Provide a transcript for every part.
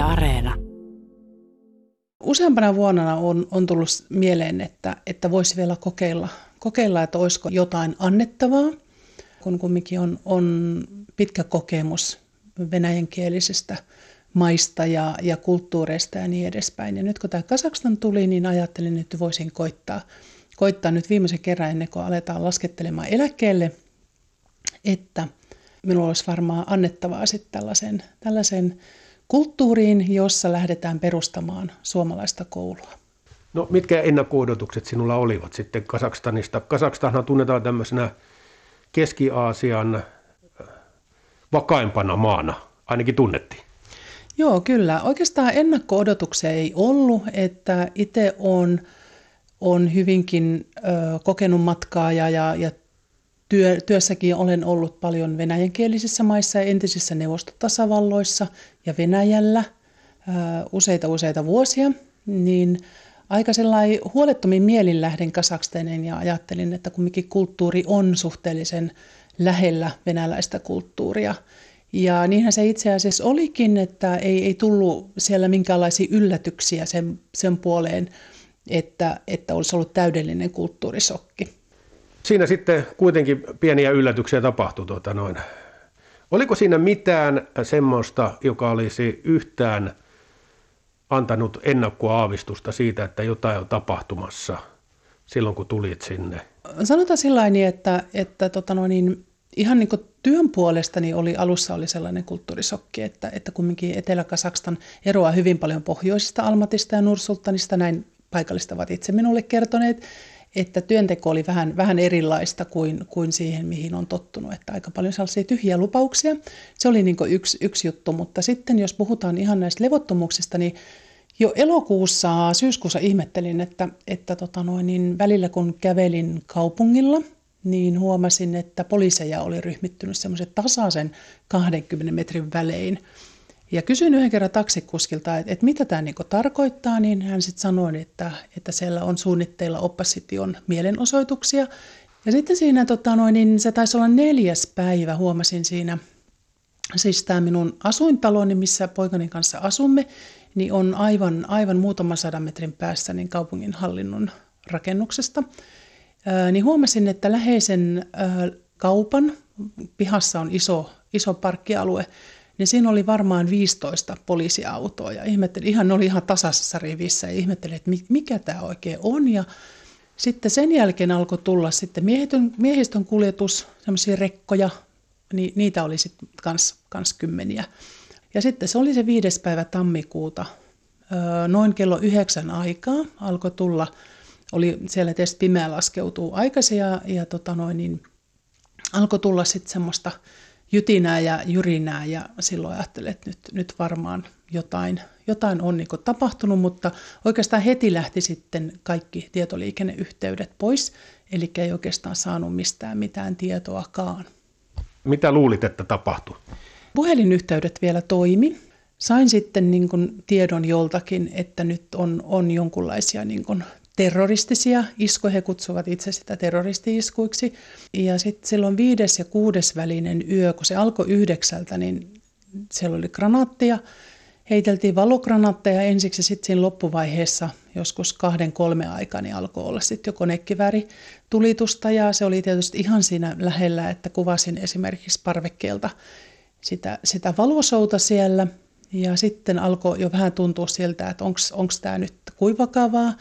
Areena. Useampana vuonna on, on tullut mieleen, että, että voisi vielä kokeilla, kokeilla, että olisiko jotain annettavaa, kun kumminkin on, on pitkä kokemus venäjänkielisestä maista ja, ja kulttuureista ja niin edespäin. Ja nyt kun tämä Kasakstan tuli, niin ajattelin, että voisin koittaa, koittaa nyt viimeisen kerran ennen kuin aletaan laskettelemaan eläkkeelle, että minulla olisi varmaan annettavaa sitten tällaisen, tällaisen kulttuuriin, jossa lähdetään perustamaan suomalaista koulua. No mitkä ennakko-odotukset sinulla olivat sitten Kasakstanista? Kasakstanhan tunnetaan tämmöisenä Keski-Aasian äh, vakaimpana maana, ainakin tunnettiin. Joo, kyllä. Oikeastaan ennakko-odotuksia ei ollut, että itse on, on hyvinkin ö, kokenut matkaa ja, ja, ja työ, työssäkin olen ollut paljon venäjänkielisissä maissa ja entisissä neuvostotasavalloissa ja Venäjällä ö, useita useita vuosia, niin aika sellainen huolettomin mielin lähden Kasakstanin ja ajattelin, että kumminkin kulttuuri on suhteellisen lähellä venäläistä kulttuuria – ja niinhän se itse asiassa olikin, että ei, ei tullut siellä minkäänlaisia yllätyksiä sen, sen puoleen, että, että olisi ollut täydellinen kulttuurisokki. Siinä sitten kuitenkin pieniä yllätyksiä tapahtui. Tuota noin. Oliko siinä mitään semmoista, joka olisi yhtään antanut ennakkoaavistusta siitä, että jotain on tapahtumassa silloin, kun tulit sinne? Sanotaan sillä että, että tota noin, niin ihan niin kuin työn puolesta niin oli, alussa oli sellainen kulttuurisokki, että, että kumminkin Etelä-Kasakstan eroaa hyvin paljon pohjoisista Almatista ja Nursultanista, näin paikallista ovat itse minulle kertoneet, että työnteko oli vähän, vähän erilaista kuin, kuin siihen, mihin on tottunut, että aika paljon sellaisia tyhjiä lupauksia. Se oli niin yksi, yksi juttu, mutta sitten jos puhutaan ihan näistä levottomuuksista, niin jo elokuussa, syyskuussa ihmettelin, että, että tota noin, niin välillä kun kävelin kaupungilla – niin huomasin, että poliiseja oli ryhmittynyt semmoisen tasaisen 20 metrin välein. Ja kysyin yhden kerran taksikuskilta, että, että mitä tämä niin tarkoittaa, niin hän sitten sanoi, että, että siellä on suunnitteilla opposition mielenosoituksia. Ja sitten siinä, tota noin, niin se taisi olla neljäs päivä, huomasin siinä, siis tämä minun asuintaloni, missä poikani kanssa asumme, niin on aivan, aivan muutaman sadan metrin päässä niin kaupungin hallinnon rakennuksesta – niin huomasin, että läheisen kaupan pihassa on iso, iso parkkialue, niin siinä oli varmaan 15 poliisiautoa ja ihmettelin, ihan ne oli ihan tasaisessa rivissä ja ihmettelin, että mikä tämä oikein on. Ja sitten sen jälkeen alkoi tulla sitten miehistön, miehistön kuljetus, semmoisia rekkoja, niin niitä oli sitten kans, kans kymmeniä. Ja sitten se oli se viides päivä tammikuuta, noin kello yhdeksän aikaa alkoi tulla oli siellä tietysti pimeä laskeutuu aikaisin ja, ja tota noin, niin alkoi tulla sitten semmoista jytinää ja jyrinää ja silloin ajattelin, että nyt, nyt varmaan jotain, jotain on niin tapahtunut, mutta oikeastaan heti lähti sitten kaikki tietoliikenneyhteydet pois, eli ei oikeastaan saanut mistään mitään tietoakaan. Mitä luulit, että tapahtui? Puhelinyhteydet vielä toimi. Sain sitten niin kuin tiedon joltakin, että nyt on, on jonkunlaisia niin kuin terroristisia iskuja, he kutsuvat itse sitä terroristi-iskuiksi. Ja sitten silloin viides ja kuudes välinen yö, kun se alkoi yhdeksältä, niin siellä oli granaatteja, heiteltiin valogranaatteja ensiksi sitten siinä loppuvaiheessa joskus kahden kolme aikaa niin alkoi olla sitten jo konekivääri tulitusta. Ja se oli tietysti ihan siinä lähellä, että kuvasin esimerkiksi parvekkeelta sitä, sitä valosouta siellä. Ja sitten alkoi jo vähän tuntua siltä, että onko tämä nyt kuin vakavaa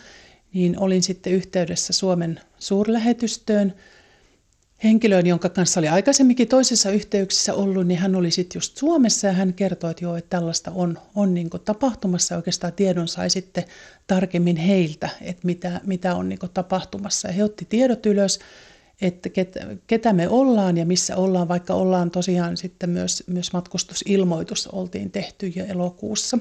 niin olin sitten yhteydessä Suomen suurlähetystöön henkilöön, jonka kanssa oli aikaisemminkin toisessa yhteyksissä ollut, niin hän oli sitten just Suomessa ja hän kertoi, että joo, että tällaista on, on niin tapahtumassa. Oikeastaan tiedon sai sitten tarkemmin heiltä, että mitä, mitä on niin tapahtumassa. Ja he otti tiedot ylös, että ketä, ketä me ollaan ja missä ollaan, vaikka ollaan tosiaan sitten myös, myös matkustusilmoitus oltiin tehty jo elokuussa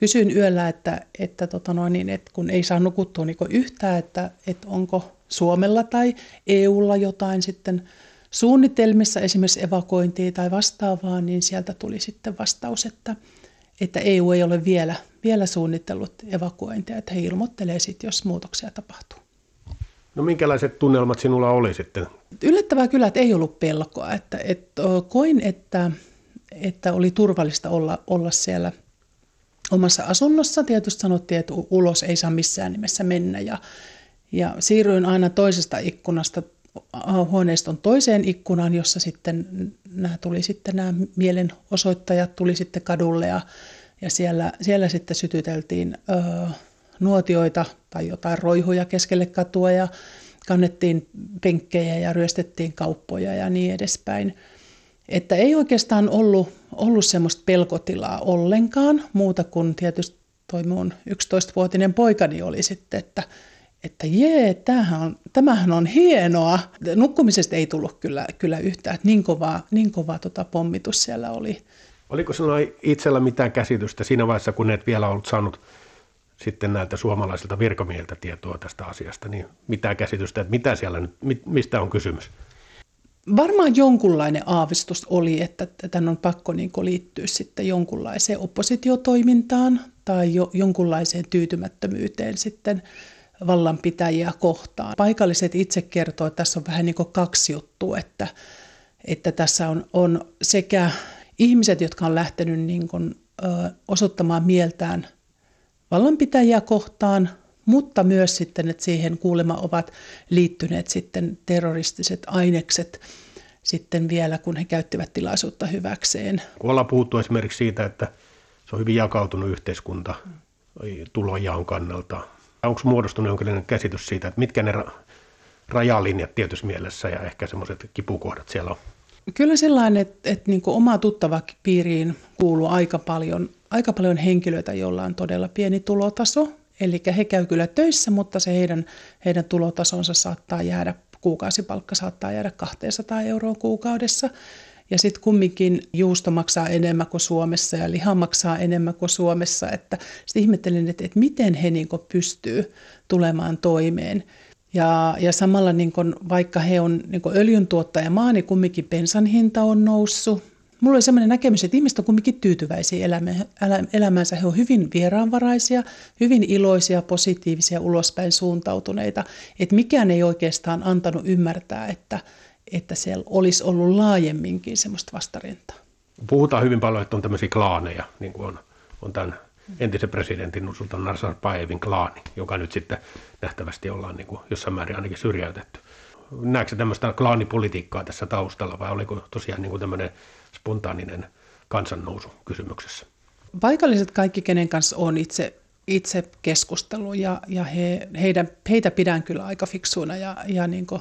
kysyin yöllä, että, että, tota noin, niin, että kun ei saa nukuttua niin yhtään, että, että onko Suomella tai EUlla jotain sitten suunnitelmissa, esimerkiksi evakointia tai vastaavaa, niin sieltä tuli sitten vastaus, että, että EU ei ole vielä, vielä suunnitellut evakuointia, että he ilmoittelee sitten, jos muutoksia tapahtuu. No minkälaiset tunnelmat sinulla oli sitten? Yllättävää kyllä, että ei ollut pelkoa. Että, että koin, että, että oli turvallista olla, olla siellä – omassa asunnossa. Tietysti sanottiin, että ulos ei saa missään nimessä mennä ja, ja siirryin aina toisesta ikkunasta huoneiston toiseen ikkunaan, jossa sitten nämä tuli sitten nämä mielenosoittajat tuli sitten kadulle ja, ja siellä, siellä sitten sytyteltiin ö, nuotioita tai jotain roihuja keskelle katua ja kannettiin penkkejä ja ryöstettiin kauppoja ja niin edespäin. Että ei oikeastaan ollut, ollut semmoista pelkotilaa ollenkaan, muuta kuin tietysti toi mun 11-vuotinen poikani oli sitten, että, että jee, tämähän on, tämähän on hienoa. Nukkumisesta ei tullut kyllä, kyllä yhtään, että niin kova, niin tota pommitus siellä oli. Oliko sinulla itsellä mitään käsitystä siinä vaiheessa, kun et vielä ollut saanut sitten näiltä suomalaisilta virkamieltä tietoa tästä asiasta, niin mitään käsitystä, että mitä siellä, mistä on kysymys? Varmaan jonkunlainen aavistus oli, että tämän on pakko niin liittyä sitten jonkunlaiseen oppositiotoimintaan tai jo, jonkunlaiseen tyytymättömyyteen sitten vallanpitäjiä kohtaan. Paikalliset itse kertoo, että tässä on vähän niin kuin kaksi juttua, että, että tässä on, on sekä ihmiset, jotka on lähtenyt niin kuin, ö, osoittamaan mieltään vallanpitäjiä kohtaan, mutta myös sitten, että siihen kuulema ovat liittyneet sitten terroristiset ainekset sitten vielä, kun he käyttivät tilaisuutta hyväkseen. Kun ollaan puhuttu esimerkiksi siitä, että se on hyvin jakautunut yhteiskunta tulonjaon kannalta, onko muodostunut jonkinlainen käsitys siitä, että mitkä ne rajalinjat tietyssä mielessä ja ehkä semmoiset kipukohdat siellä on? Kyllä sellainen, että, että niin oma tuttava piiriin kuuluu aika paljon, aika paljon henkilöitä, joilla on todella pieni tulotaso. Eli he käy kyllä töissä, mutta se heidän, heidän tulotasonsa saattaa jäädä, kuukausipalkka saattaa jäädä 200 euroa kuukaudessa. Ja sitten kumminkin juusto maksaa enemmän kuin Suomessa ja liha maksaa enemmän kuin Suomessa. Että sitten ihmettelin, että, että miten he niin pystyy tulemaan toimeen. Ja, ja samalla niin kun, vaikka he on niin öljyntuottaja maa, niin kumminkin bensan hinta on noussut. Mulla oli sellainen näkemys, että ihmiset on kumminkin tyytyväisiä elämäänsä. He on hyvin vieraanvaraisia, hyvin iloisia, positiivisia, ulospäin suuntautuneita. Että mikään ei oikeastaan antanut ymmärtää, että, että siellä olisi ollut laajemminkin semmoista vastarintaa. Puhutaan hyvin paljon, että on tämmöisiä klaaneja, niin kuin on, on tämän entisen presidentin Nursultan Nazarbayevin klaani, joka nyt sitten nähtävästi ollaan niin kuin jossain määrin ainakin syrjäytetty. Näetkö tämmöistä klaanipolitiikkaa tässä taustalla vai oliko tosiaan niin kuin tämmöinen spontaaninen kansannousu kysymyksessä? Paikalliset kaikki, kenen kanssa on itse, itse keskustelu ja, ja he, heidän, heitä pidän kyllä aika fiksuina ja, ja niin kuin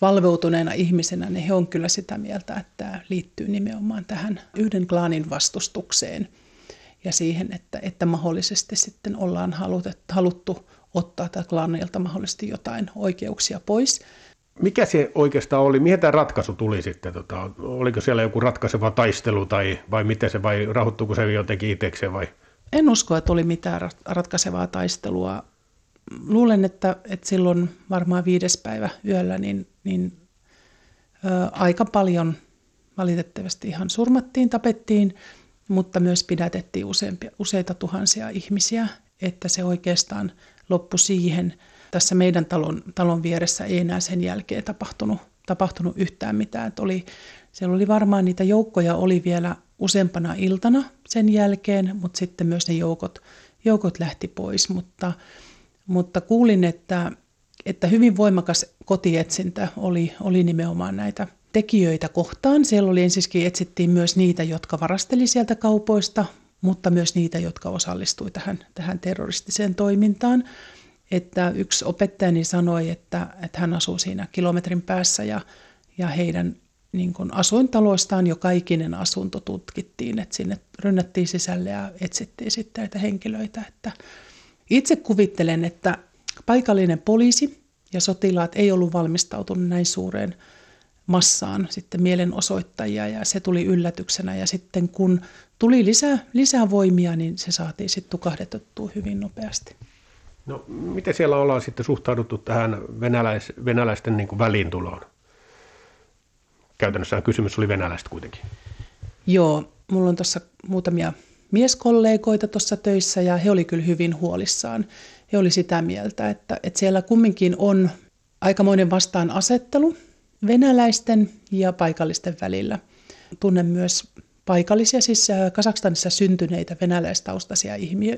valveutuneena ihmisenä, niin he on kyllä sitä mieltä, että tämä liittyy nimenomaan tähän yhden klaanin vastustukseen ja siihen, että, että mahdollisesti sitten ollaan haluttu ottaa tätä klaanilta mahdollisesti jotain oikeuksia pois. Mikä se oikeastaan oli? Mihin tämä ratkaisu tuli sitten? Tota, oliko siellä joku ratkaiseva taistelu tai vai miten se, vai rahoittuuko se jotenkin itsekseen vai? En usko, että oli mitään ratkaisevaa taistelua. Luulen, että, että silloin varmaan viides päivä yöllä niin, niin ö, aika paljon valitettavasti ihan surmattiin, tapettiin, mutta myös pidätettiin useampia, useita tuhansia ihmisiä, että se oikeastaan loppui siihen. Tässä meidän talon, talon vieressä ei enää sen jälkeen tapahtunut, tapahtunut yhtään mitään. Että oli, siellä oli varmaan niitä joukkoja oli vielä useampana iltana sen jälkeen, mutta sitten myös ne joukot, joukot lähti pois. Mutta, mutta kuulin, että, että hyvin voimakas kotietsintä oli, oli nimenomaan näitä tekijöitä kohtaan. Siellä oli ensiskin etsittiin myös niitä, jotka varasteli sieltä kaupoista, mutta myös niitä, jotka osallistui tähän, tähän terroristiseen toimintaan. Että yksi opettajani sanoi, että, että hän asuu siinä kilometrin päässä ja, ja heidän niin kuin asuintaloistaan jo kaikinen asunto tutkittiin, että sinne rynnättiin sisälle ja etsittiin sitten näitä henkilöitä. Että itse kuvittelen, että paikallinen poliisi ja sotilaat ei ollut valmistautunut näin suureen massaan sitten mielenosoittajia ja se tuli yllätyksenä ja sitten kun tuli lisää, lisää voimia, niin se saatiin sitten tukahdetettua hyvin nopeasti. No miten siellä ollaan sitten suhtauduttu tähän venäläis, venäläisten niin väliintuloon? Käytännössä kysymys oli venäläistä kuitenkin. Joo, mulla on tuossa muutamia mieskollegoita tuossa töissä ja he oli kyllä hyvin huolissaan. He oli sitä mieltä, että, että siellä kumminkin on aikamoinen vastaanasettelu venäläisten ja paikallisten välillä. Tunnen myös paikallisia, siis Kasakstanissa syntyneitä venäläistaustaisia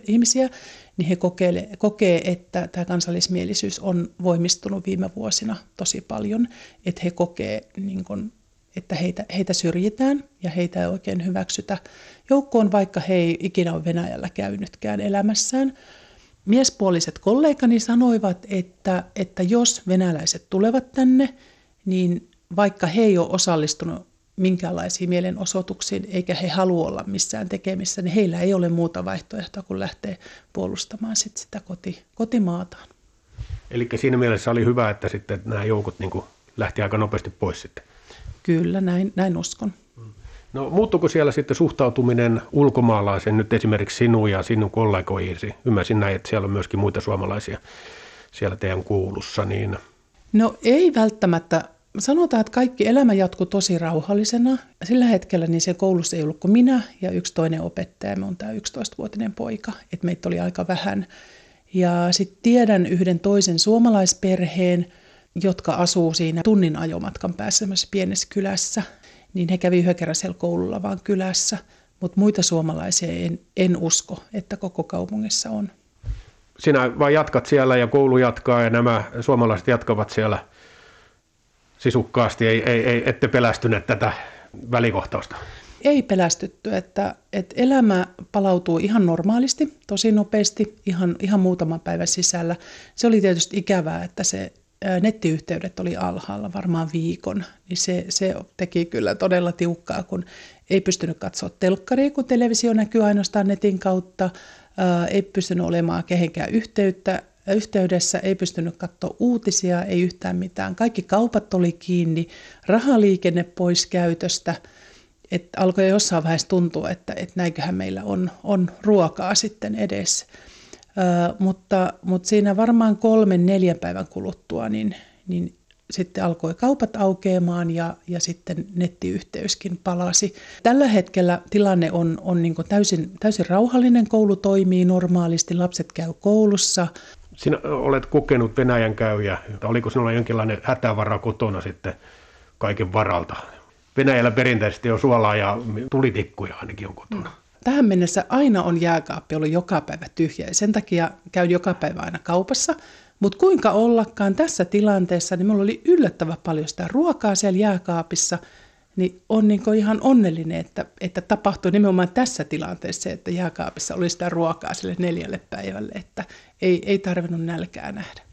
ihmisiä, niin he kokee, kokee, että tämä kansallismielisyys on voimistunut viime vuosina tosi paljon, että he kokee, niin kun, että heitä, heitä syrjitään ja heitä ei oikein hyväksytä joukkoon, vaikka he ei ikinä ole Venäjällä käynytkään elämässään. Miespuoliset kollegani sanoivat, että, että jos venäläiset tulevat tänne, niin vaikka he ei ole osallistunut minkäänlaisiin mielenosoituksiin, eikä he halua olla missään tekemissä, niin heillä ei ole muuta vaihtoehtoa kuin lähteä puolustamaan sit sitä koti, kotimaataan. Eli siinä mielessä oli hyvä, että sitten nämä joukot niin lähti aika nopeasti pois sitten. Kyllä, näin, näin uskon. No muuttuuko siellä sitten suhtautuminen ulkomaalaisen nyt esimerkiksi sinun ja sinun kollegoihinsi? Ymmärsin näin, että siellä on myöskin muita suomalaisia siellä teidän kuulussa. Niin... No ei välttämättä sanotaan, että kaikki elämä jatkuu tosi rauhallisena. Sillä hetkellä niin se koulussa ei ollut kuin minä ja yksi toinen opettaja. Me on tämä 11-vuotinen poika, että meitä oli aika vähän. Ja sitten tiedän yhden toisen suomalaisperheen, jotka asuu siinä tunnin ajomatkan päässä pienessä kylässä. Niin he kävi yhden koululla vaan kylässä. Mutta muita suomalaisia en, en usko, että koko kaupungissa on. Sinä vaan jatkat siellä ja koulu jatkaa ja nämä suomalaiset jatkavat siellä – sisukkaasti, ei, ei, ei, ette pelästyneet tätä välikohtausta? Ei pelästytty, että, että elämä palautuu ihan normaalisti, tosi nopeasti, ihan, ihan muutaman päivän sisällä. Se oli tietysti ikävää, että se nettiyhteydet oli alhaalla varmaan viikon, niin se, se teki kyllä todella tiukkaa, kun ei pystynyt katsoa telkkaria, kun televisio näkyy ainoastaan netin kautta, ei pystynyt olemaan kehenkään yhteyttä, yhteydessä, ei pystynyt katsoa uutisia, ei yhtään mitään. Kaikki kaupat oli kiinni, rahaliikenne pois käytöstä. Et alkoi jossain vaiheessa tuntua, että, että näinköhän meillä on, on ruokaa sitten edessä. Ö, mutta, mutta siinä varmaan kolmen, neljän päivän kuluttua, niin, niin sitten alkoi kaupat aukeamaan ja, ja sitten nettiyhteyskin palasi. Tällä hetkellä tilanne on, on niin täysin, täysin rauhallinen, koulu toimii normaalisti, lapset käy koulussa, sinä olet kokenut Venäjän käyjä. Oliko sinulla jonkinlainen hätävara kotona sitten kaiken varalta? Venäjällä perinteisesti on suolaa ja tulitikkuja ainakin on kotona. Tähän mennessä aina on jääkaappi ollut joka päivä tyhjä ja sen takia käyn joka päivä aina kaupassa. Mutta kuinka ollakaan tässä tilanteessa, niin minulla oli yllättävän paljon sitä ruokaa siellä jääkaapissa – niin on niin ihan onnellinen, että, että tapahtui nimenomaan tässä tilanteessa että jääkaapissa oli sitä ruokaa sille neljälle päivälle, että ei, ei tarvinnut nälkää nähdä.